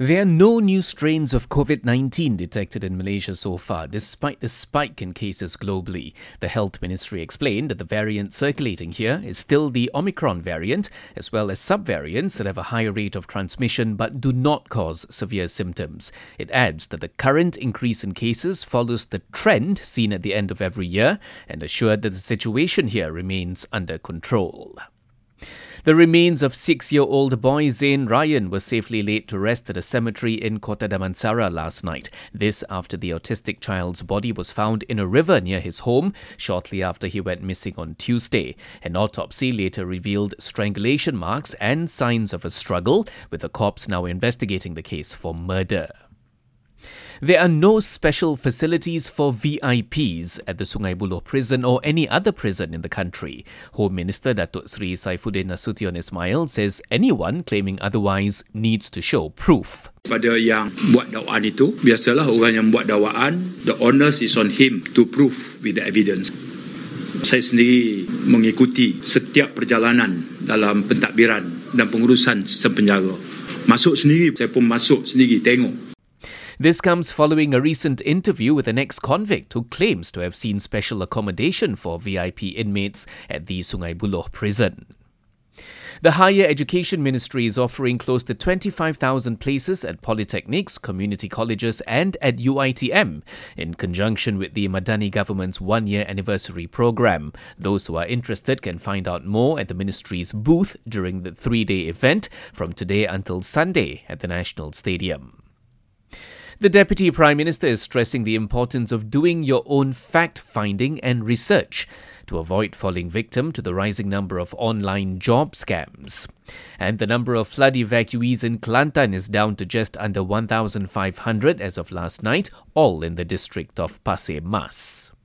There are no new strains of COVID 19 detected in Malaysia so far, despite the spike in cases globally. The Health Ministry explained that the variant circulating here is still the Omicron variant, as well as subvariants that have a higher rate of transmission but do not cause severe symptoms. It adds that the current increase in cases follows the trend seen at the end of every year and assured that the situation here remains under control. The remains of six year old boy Zayn Rayyan were safely laid to rest at a cemetery in Kota Damansara last night. This after the autistic child's body was found in a river near his home shortly after he went missing on Tuesday. An autopsy later revealed strangulation marks and signs of a struggle, with the cops now investigating the case for murder. There are no special facilities for VIPs at the Sungai Buloh prison or any other prison in the country. Home Minister Datuk Sri Saifuddin Nasution Ismail says anyone claiming otherwise needs to show proof. Pada yang buat dakwaan itu, biasalah orang yang buat dakwaan, the onus is on him to prove with the evidence. Saya sendiri mengikuti setiap perjalanan dalam pentadbiran dan pengurusan sistem penjara. Masuk sendiri, saya pun masuk sendiri tengok This comes following a recent interview with an ex convict who claims to have seen special accommodation for VIP inmates at the Sungai Buloh prison. The Higher Education Ministry is offering close to 25,000 places at polytechnics, community colleges, and at UITM in conjunction with the Madani government's one year anniversary program. Those who are interested can find out more at the ministry's booth during the three day event from today until Sunday at the National Stadium. The Deputy Prime Minister is stressing the importance of doing your own fact finding and research to avoid falling victim to the rising number of online job scams. And the number of flood evacuees in Kelantan is down to just under 1,500 as of last night, all in the district of Pasir Mas.